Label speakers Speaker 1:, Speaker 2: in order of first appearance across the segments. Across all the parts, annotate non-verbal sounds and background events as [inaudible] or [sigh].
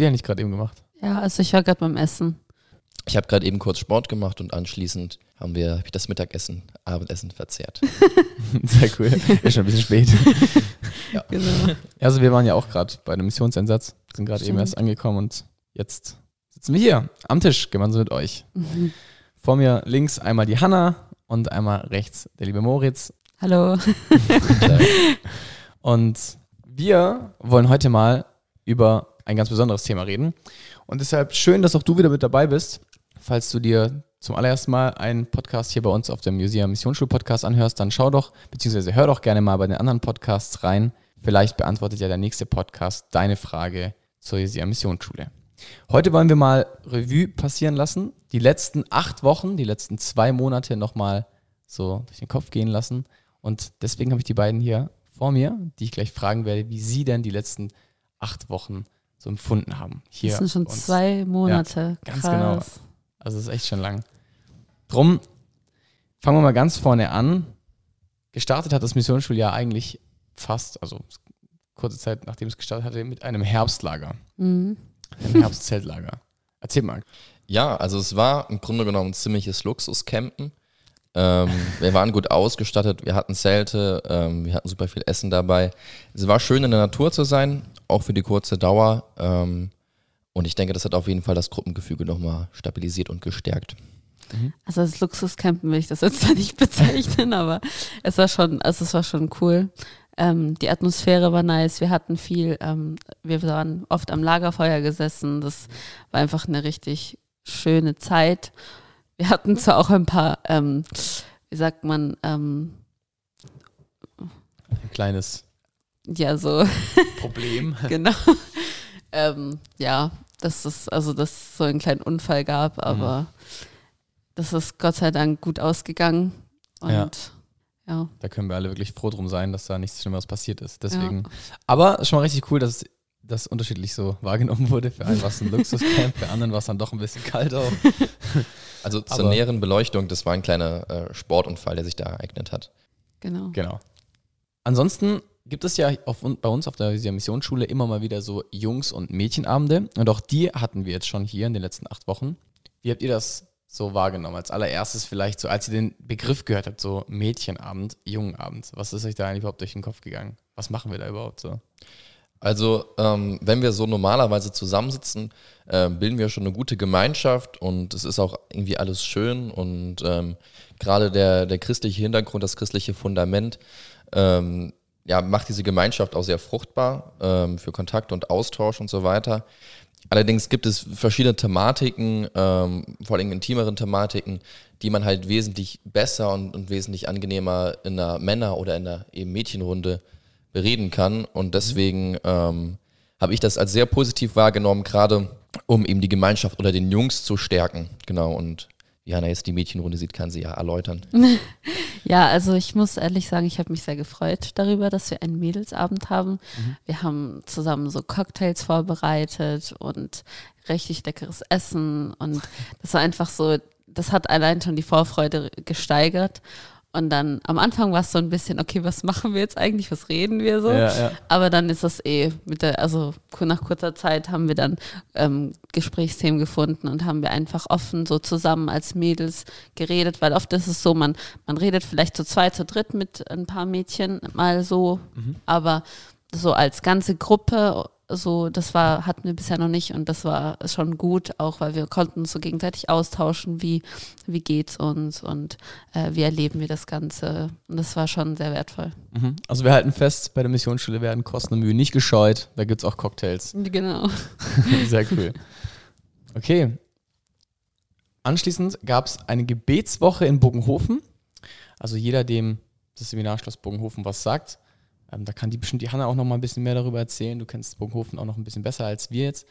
Speaker 1: ihr eigentlich gerade eben gemacht?
Speaker 2: Ja, also ich war gerade beim Essen.
Speaker 3: Ich habe gerade eben kurz Sport gemacht und anschließend haben wir hab ich das Mittagessen, Abendessen verzehrt. [laughs]
Speaker 1: Sehr cool. Ist schon ein bisschen spät. [laughs]
Speaker 3: Ja.
Speaker 2: Genau.
Speaker 1: Also wir waren ja auch gerade bei einem Missionseinsatz, sind gerade eben erst angekommen und jetzt sitzen wir hier am Tisch gemeinsam mit euch.
Speaker 2: Mhm.
Speaker 1: Vor mir links einmal die Hanna und einmal rechts der liebe Moritz.
Speaker 2: Hallo. [laughs]
Speaker 1: Und wir wollen heute mal über ein ganz besonderes Thema reden. Und deshalb schön, dass auch du wieder mit dabei bist. Falls du dir zum allerersten Mal einen Podcast hier bei uns auf dem Museum Missionsschul Podcast anhörst, dann schau doch, beziehungsweise hör doch gerne mal bei den anderen Podcasts rein. Vielleicht beantwortet ja der nächste Podcast deine Frage zur Museum Missionsschule. Heute wollen wir mal Revue passieren lassen, die letzten acht Wochen, die letzten zwei Monate nochmal so durch den Kopf gehen lassen. Und deswegen habe ich die beiden hier vor mir, die ich gleich fragen werde, wie sie denn die letzten acht Wochen so empfunden haben. Hier
Speaker 2: Das sind schon
Speaker 1: uns.
Speaker 2: zwei Monate.
Speaker 1: ganz
Speaker 2: Krass.
Speaker 1: genau. Also es ist echt schon lang. Drum fangen wir mal ganz vorne an. Gestartet hat das Missionsschuljahr eigentlich fast, also kurze Zeit nachdem es gestartet hatte, mit einem Herbstlager,
Speaker 2: Mhm.
Speaker 1: einem [laughs] Herbstzeltlager. Erzähl mal.
Speaker 3: Ja, also es war im Grunde genommen ein ziemliches Luxuscampen. Ähm, wir waren gut ausgestattet, wir hatten Zelte, ähm, wir hatten super viel Essen dabei. Es war schön in der Natur zu sein, auch für die kurze Dauer. Ähm, und ich denke, das hat auf jeden Fall das Gruppengefüge nochmal stabilisiert und gestärkt.
Speaker 2: Also als Luxuscampen will ich das jetzt [laughs] nicht bezeichnen, aber es war schon, also es war schon cool. Ähm, die Atmosphäre war nice, wir hatten viel, ähm, wir waren oft am Lagerfeuer gesessen, das war einfach eine richtig schöne Zeit. Wir hatten zwar auch ein paar, ähm, wie sagt man, ähm,
Speaker 1: Ein kleines
Speaker 2: ja, so
Speaker 1: Problem. [laughs]
Speaker 2: genau. ähm, ja, dass es, also dass es so einen kleinen Unfall gab, aber das ist Gott sei Dank gut ausgegangen. Und
Speaker 1: Ja.
Speaker 2: ja.
Speaker 1: Da können wir alle wirklich froh drum sein, dass da nichts Schlimmeres passiert ist. Deswegen. Aber schon mal richtig cool, dass das unterschiedlich so wahrgenommen wurde. Für einen war es ein [laughs] Luxuscamp, für anderen war es dann doch ein bisschen kalt auch. [laughs]
Speaker 3: Also zur
Speaker 1: Aber-
Speaker 3: näheren Beleuchtung, das war ein kleiner äh, Sportunfall, der sich da ereignet hat.
Speaker 2: Genau.
Speaker 1: Genau. Ansonsten gibt es ja auf, bei uns auf der Missionsschule immer mal wieder so Jungs- und Mädchenabende. Und auch die hatten wir jetzt schon hier in den letzten acht Wochen. Wie habt ihr das so wahrgenommen? Als allererstes vielleicht so, als ihr den Begriff gehört habt, so Mädchenabend, Jungenabend. Was ist euch da eigentlich überhaupt durch den Kopf gegangen? Was machen wir da überhaupt so?
Speaker 3: Also, ähm, wenn wir so normalerweise zusammensitzen, äh, bilden wir schon eine gute Gemeinschaft und es ist auch irgendwie alles schön und ähm, gerade der, der christliche Hintergrund, das christliche Fundament, ähm, ja, macht diese Gemeinschaft auch sehr fruchtbar ähm, für Kontakt und Austausch und so weiter. Allerdings gibt es verschiedene Thematiken, ähm, vor allem intimeren Thematiken, die man halt wesentlich besser und, und wesentlich angenehmer in einer Männer- oder in einer eben Mädchenrunde bereden kann. Und deswegen ähm, habe ich das als sehr positiv wahrgenommen, gerade um eben die Gemeinschaft oder den Jungs zu stärken. Genau. Und wie Hanna jetzt die Mädchenrunde sieht, kann sie ja erläutern. [laughs]
Speaker 2: Ja, also ich muss ehrlich sagen, ich habe mich sehr gefreut darüber, dass wir einen Mädelsabend haben. Wir haben zusammen so Cocktails vorbereitet und richtig leckeres Essen und [laughs] das war einfach so, das hat allein schon die Vorfreude gesteigert. Und dann am Anfang war es so ein bisschen, okay, was machen wir jetzt eigentlich, was reden wir so?
Speaker 1: Ja, ja.
Speaker 2: Aber dann ist das eh mit der, also nach kurzer Zeit haben wir dann ähm, Gesprächsthemen gefunden und haben wir einfach offen so zusammen als Mädels geredet, weil oft ist es so, man, man redet vielleicht zu zweit, zu dritt mit ein paar Mädchen mal so, aber so als ganze Gruppe, so, das war, hatten wir bisher noch nicht und das war schon gut, auch weil wir konnten uns so gegenseitig austauschen, wie, wie geht's uns und äh, wie erleben wir das Ganze. Und das war schon sehr wertvoll.
Speaker 1: Mhm. Also wir halten fest, bei der Missionsschule werden Kosten und Mühe nicht gescheut. Da gibt es auch Cocktails. [laughs]
Speaker 2: Genau. [laughs]
Speaker 1: Sehr cool. Okay. Anschließend gab es eine Gebetswoche in Bogenhofen. Also jeder, dem das Seminarschloss Bogenhofen was sagt, ähm, da kann die bestimmt die Hanna auch noch mal ein bisschen mehr darüber erzählen. Du kennst Bogenhofen auch noch ein bisschen besser als wir jetzt.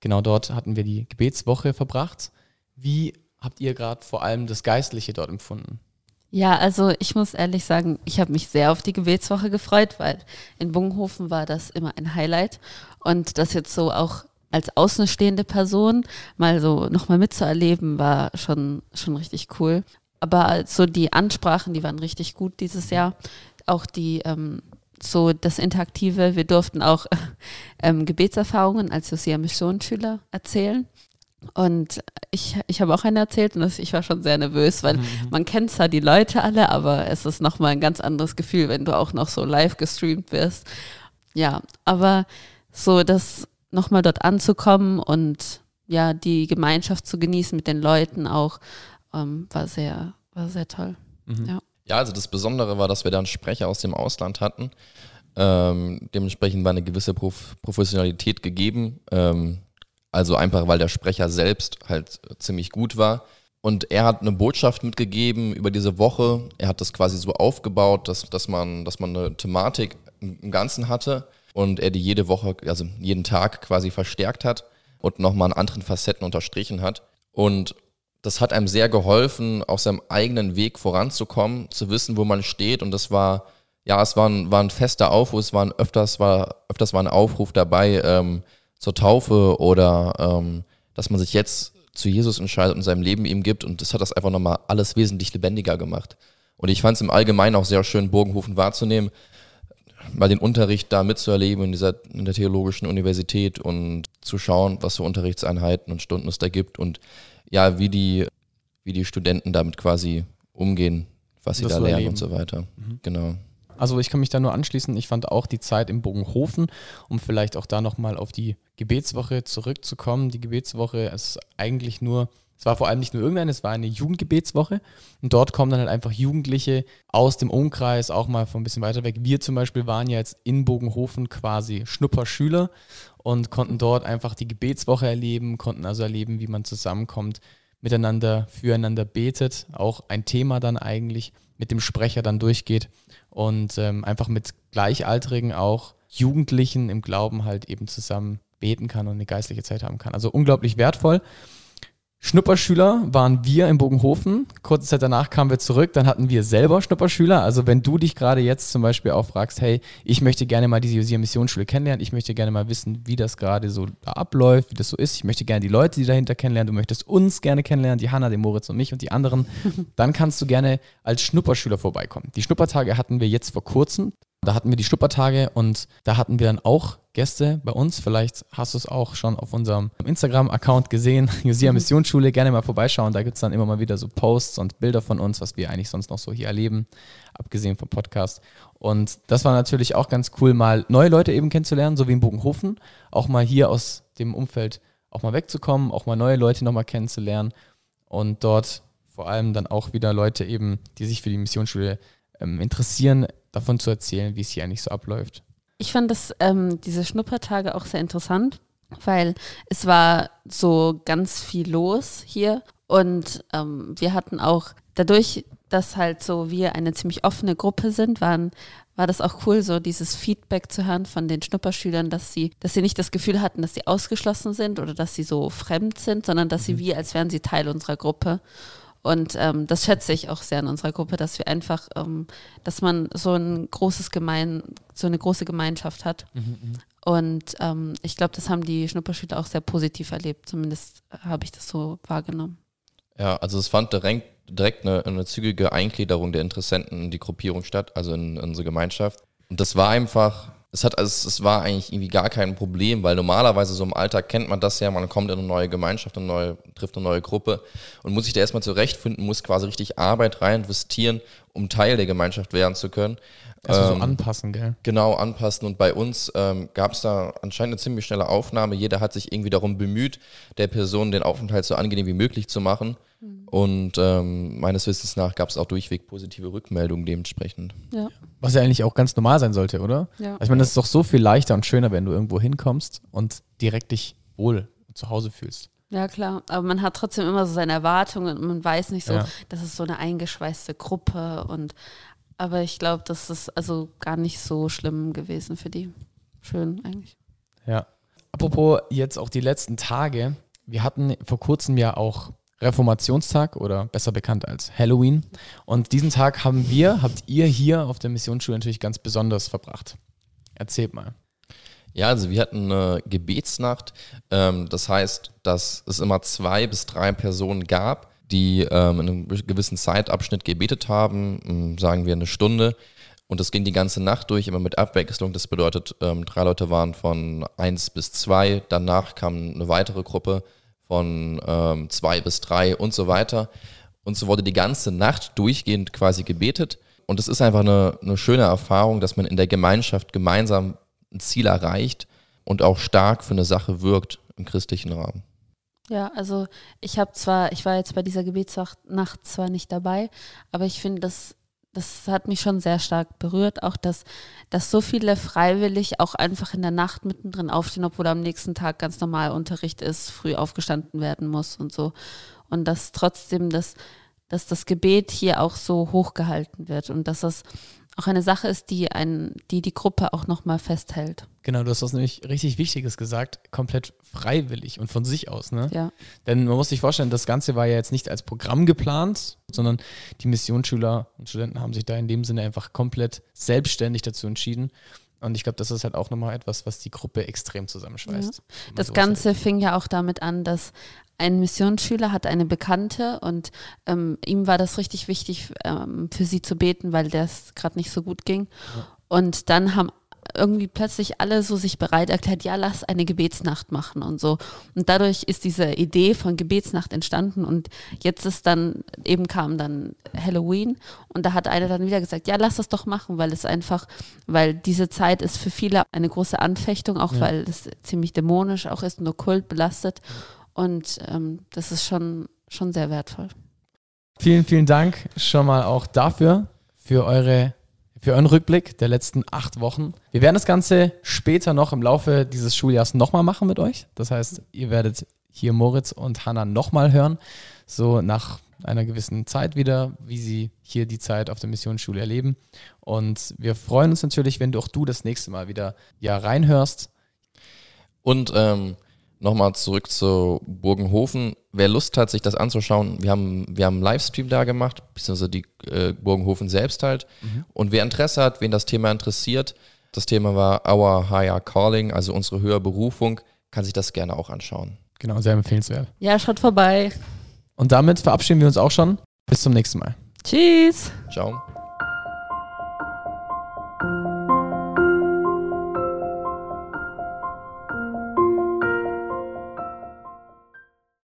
Speaker 1: Genau dort hatten wir die Gebetswoche verbracht. Wie habt ihr gerade vor allem das Geistliche dort empfunden?
Speaker 2: Ja, also ich muss ehrlich sagen, ich habe mich sehr auf die Gebetswoche gefreut, weil in Bunghofen war das immer ein Highlight. Und das jetzt so auch als außenstehende Person mal so nochmal mitzuerleben, war schon, schon richtig cool. Aber so die Ansprachen, die waren richtig gut dieses Jahr. Auch die, ähm, so das Interaktive. Wir durften auch [laughs] ähm, Gebetserfahrungen als Josia Missionsschüler erzählen. Und ich, ich habe auch eine erzählt und das, ich war schon sehr nervös, weil mhm. man kennt zwar die Leute alle, aber es ist nochmal ein ganz anderes Gefühl, wenn du auch noch so live gestreamt wirst. Ja, aber so das nochmal dort anzukommen und ja, die Gemeinschaft zu genießen mit den Leuten auch, ähm, war sehr, war sehr toll.
Speaker 3: Mhm. Ja. Ja, also das Besondere war, dass wir da einen Sprecher aus dem Ausland hatten. Ähm, dementsprechend war eine gewisse Prof Professionalität gegeben. Ähm, also einfach, weil der Sprecher selbst halt ziemlich gut war. Und er hat eine Botschaft mitgegeben über diese Woche. Er hat das quasi so aufgebaut, dass, dass, man, dass man eine Thematik im Ganzen hatte und er die jede Woche, also jeden Tag quasi verstärkt hat und nochmal an anderen Facetten unterstrichen hat. Und das hat einem sehr geholfen, auf seinem eigenen Weg voranzukommen, zu wissen, wo man steht. Und das war, ja, es war ein, war ein fester Aufruf, es waren öfters, war, öfters war ein Aufruf dabei ähm, zur Taufe oder ähm, dass man sich jetzt zu Jesus entscheidet und seinem Leben ihm gibt. Und das hat das einfach nochmal alles wesentlich lebendiger gemacht. Und ich fand es im Allgemeinen auch sehr schön, Bogenhofen wahrzunehmen, mal den Unterricht da mitzuerleben in dieser in der theologischen Universität und zu schauen, was für Unterrichtseinheiten und Stunden es da gibt und ja, wie die, wie die Studenten damit quasi umgehen, was sie das da lernen erleben. und so weiter. Mhm. Genau.
Speaker 1: Also ich kann mich da nur anschließen. Ich fand auch die Zeit im Bogenhofen, um vielleicht auch da nochmal auf die Gebetswoche zurückzukommen. Die Gebetswoche ist eigentlich nur es war vor allem nicht nur irgendeine, es war eine Jugendgebetswoche. Und dort kommen dann halt einfach Jugendliche aus dem Umkreis, auch mal von ein bisschen weiter weg. Wir zum Beispiel waren ja jetzt in Bogenhofen quasi Schnupperschüler und konnten dort einfach die Gebetswoche erleben, konnten also erleben, wie man zusammenkommt, miteinander, füreinander betet. Auch ein Thema dann eigentlich mit dem Sprecher dann durchgeht und ähm, einfach mit Gleichaltrigen auch Jugendlichen im Glauben halt eben zusammen beten kann und eine geistliche Zeit haben kann. Also unglaublich wertvoll. Schnupperschüler waren wir in Bogenhofen. Kurze Zeit danach kamen wir zurück, dann hatten wir selber Schnupperschüler. Also wenn du dich gerade jetzt zum Beispiel auch fragst, hey, ich möchte gerne mal diese Josia Missionsschule kennenlernen, ich möchte gerne mal wissen, wie das gerade so da abläuft, wie das so ist, ich möchte gerne die Leute, die dahinter kennenlernen, du möchtest uns gerne kennenlernen, die Hanna, den Moritz und mich und die anderen, [laughs] dann kannst du gerne als Schnupperschüler vorbeikommen. Die Schnuppertage hatten wir jetzt vor kurzem. Da hatten wir die Schnuppertage und da hatten wir dann auch Gäste bei uns. Vielleicht hast du es auch schon auf unserem Instagram-Account gesehen, [laughs] Josia mhm. Missionsschule. Gerne mal vorbeischauen. Da gibt es dann immer mal wieder so Posts und Bilder von uns, was wir eigentlich sonst noch so hier erleben, abgesehen vom Podcast. Und das war natürlich auch ganz cool, mal neue Leute eben kennenzulernen, so wie in Bogenhofen. Auch mal hier aus dem Umfeld auch mal wegzukommen, auch mal neue Leute nochmal kennenzulernen und dort vor allem dann auch wieder Leute eben, die sich für die Missionsschule ähm, interessieren, davon zu erzählen, wie es hier eigentlich so abläuft.
Speaker 2: Ich fand das, ähm, diese Schnuppertage auch sehr interessant, weil es war so ganz viel los hier und ähm, wir hatten auch dadurch, dass halt so wir eine ziemlich offene Gruppe sind, waren, war das auch cool, so dieses Feedback zu hören von den Schnupperschülern, dass sie, dass sie nicht das Gefühl hatten, dass sie ausgeschlossen sind oder dass sie so fremd sind, sondern dass sie mhm. wie, als wären sie Teil unserer Gruppe. Und ähm, das schätze ich auch sehr in unserer Gruppe, dass wir einfach, ähm, dass man so ein großes Gemein, so eine große Gemeinschaft hat. Mhm, mhm. und ähm, ich glaube, das haben die Schnupperschüler auch sehr positiv erlebt. Zumindest habe ich das so wahrgenommen.
Speaker 3: Ja, also es fand direkt, direkt eine, eine, zügige Eingliederung der Interessenten in die Gruppierung statt, also in, in unsere Gemeinschaft. Und das war einfach es hat, also es war eigentlich irgendwie gar kein Problem, weil normalerweise so im Alltag kennt man das ja, man kommt in eine neue Gemeinschaft, eine neue, trifft eine neue Gruppe und muss sich da erstmal zurechtfinden, muss quasi richtig Arbeit rein investieren, um Teil der Gemeinschaft werden zu können.
Speaker 1: Also ähm, so anpassen, gell?
Speaker 3: Genau, anpassen. Und bei uns ähm, gab es da anscheinend eine ziemlich schnelle Aufnahme. Jeder hat sich irgendwie darum bemüht, der Person den Aufenthalt so angenehm wie möglich zu machen. Mhm. Und ähm, meines Wissens nach gab es auch durchweg positive Rückmeldungen dementsprechend.
Speaker 1: Ja. Was ja eigentlich auch ganz normal sein sollte, oder? Ja. Also ich meine, das ist doch so viel leichter und schöner, wenn du irgendwo hinkommst und direkt dich wohl zu Hause fühlst.
Speaker 2: Ja, klar. Aber man hat trotzdem immer so seine Erwartungen und man weiß nicht so, ja. das ist so eine eingeschweißte Gruppe und aber ich glaube, das ist also gar nicht so schlimm gewesen für die. Schön eigentlich.
Speaker 1: Ja. Apropos jetzt auch die letzten Tage. Wir hatten vor kurzem ja auch Reformationstag oder besser bekannt als Halloween. Und diesen Tag haben wir, habt ihr hier auf der Missionsschule natürlich ganz besonders verbracht. Erzählt mal.
Speaker 3: Ja, also wir hatten eine Gebetsnacht. Ähm, das heißt, dass es immer zwei bis drei Personen gab, die ähm, in einem gewissen Zeitabschnitt gebetet haben, ähm, sagen wir eine Stunde. Und das ging die ganze Nacht durch, immer mit Abwechslung. Das bedeutet, ähm, drei Leute waren von eins bis zwei, danach kam eine weitere Gruppe von ähm, zwei bis drei und so weiter. Und so wurde die ganze Nacht durchgehend quasi gebetet. Und es ist einfach eine, eine schöne Erfahrung, dass man in der Gemeinschaft gemeinsam ein Ziel erreicht und auch stark für eine Sache wirkt im christlichen Rahmen.
Speaker 2: Ja, also ich habe zwar, ich war jetzt bei dieser Gebetsnacht zwar nicht dabei, aber ich finde, das, das hat mich schon sehr stark berührt, auch dass, dass so viele freiwillig auch einfach in der Nacht mittendrin aufstehen, obwohl am nächsten Tag ganz normal Unterricht ist, früh aufgestanden werden muss und so. Und dass trotzdem das, dass das Gebet hier auch so hochgehalten wird und dass das auch eine Sache ist, die ein, die, die Gruppe auch nochmal festhält.
Speaker 1: Genau, du hast was nämlich richtig Wichtiges gesagt, komplett freiwillig und von sich aus, ne?
Speaker 2: Ja.
Speaker 1: Denn man muss sich vorstellen, das Ganze war ja jetzt nicht als Programm geplant, sondern die Missionsschüler und Studenten haben sich da in dem Sinne einfach komplett selbstständig dazu entschieden. Und ich glaube, das ist halt auch nochmal etwas, was die Gruppe extrem zusammenschweißt.
Speaker 2: Ja. Das Ganze fing ja auch damit an, dass ein Missionsschüler hat eine Bekannte und ähm, ihm war das richtig wichtig, ähm, für sie zu beten, weil das gerade nicht so gut ging. Ja. Und dann haben irgendwie plötzlich alle so sich bereit erklärt, ja, lass eine Gebetsnacht machen und so. Und dadurch ist diese Idee von Gebetsnacht entstanden und jetzt ist dann, eben kam dann Halloween und da hat einer dann wieder gesagt, ja, lass das doch machen, weil es einfach, weil diese Zeit ist für viele eine große Anfechtung, auch ja. weil es ziemlich dämonisch auch ist und okkult belastet und ähm, das ist schon, schon sehr wertvoll.
Speaker 1: Vielen, vielen Dank schon mal auch dafür, für eure für euren Rückblick der letzten acht Wochen. Wir werden das Ganze später noch im Laufe dieses Schuljahrs nochmal machen mit euch. Das heißt, ihr werdet hier Moritz und Hanna nochmal hören, so nach einer gewissen Zeit wieder, wie sie hier die Zeit auf der Missionsschule erleben. Und wir freuen uns natürlich, wenn du auch du das nächste Mal wieder ja reinhörst.
Speaker 3: Und ähm, nochmal zurück zu Burgenhofen. Wer Lust hat, sich das anzuschauen, wir haben, wir haben einen Livestream da gemacht, beziehungsweise die äh, Burgenhofen selbst halt. Mhm. Und wer Interesse hat, wen das Thema interessiert, das Thema war Our Higher Calling, also unsere höhere Berufung, kann sich das gerne auch anschauen.
Speaker 1: Genau, sehr empfehlenswert.
Speaker 2: Ja, schaut vorbei.
Speaker 1: Und damit verabschieden wir uns auch schon. Bis zum nächsten Mal.
Speaker 2: Tschüss.
Speaker 3: Ciao.